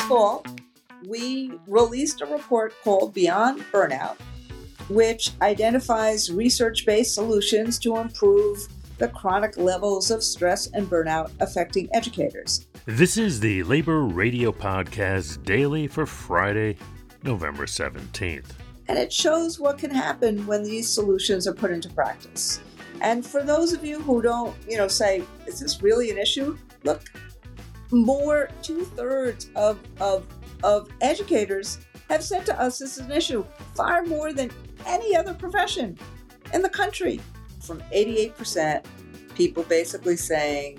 fall, we released a report called Beyond Burnout, which identifies research based solutions to improve the chronic levels of stress and burnout affecting educators. This is the Labor Radio Podcast daily for Friday, November 17th. And it shows what can happen when these solutions are put into practice. And for those of you who don't, you know, say, is this really an issue? Look, more two thirds of, of, of educators have said to us this is an issue, far more than any other profession in the country. From 88% people basically saying,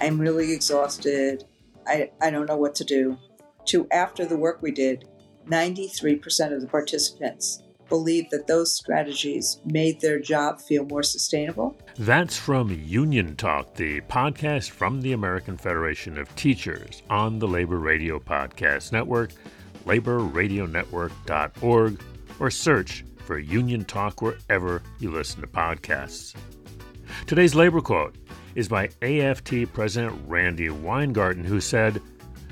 I'm really exhausted, I, I don't know what to do, to after the work we did, 93% of the participants believe that those strategies made their job feel more sustainable. That's from Union Talk, the podcast from the American Federation of Teachers on the Labor Radio Podcast Network, laborradionetwork.org, or search for Union Talk wherever you listen to podcasts. Today's labor quote is by AFT President Randi Weingarten, who said,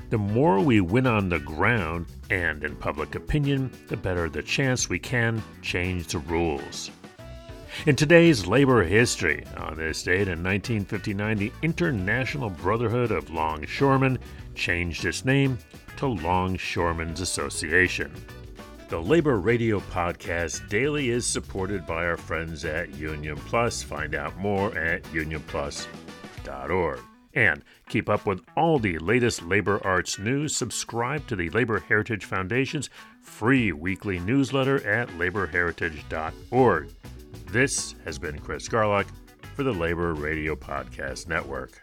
the more we win on the ground and in public opinion, the better the chance we can change the rules. In today's labor history, on this date in 1959, the International Brotherhood of Longshoremen changed its name to Longshoremen's Association. The Labor Radio Podcast Daily is supported by our friends at Union Plus. Find out more at unionplus.org. And keep up with all the latest labor arts news. Subscribe to the Labor Heritage Foundation's free weekly newsletter at laborheritage.org. This has been Chris Garlock for the Labor Radio Podcast Network.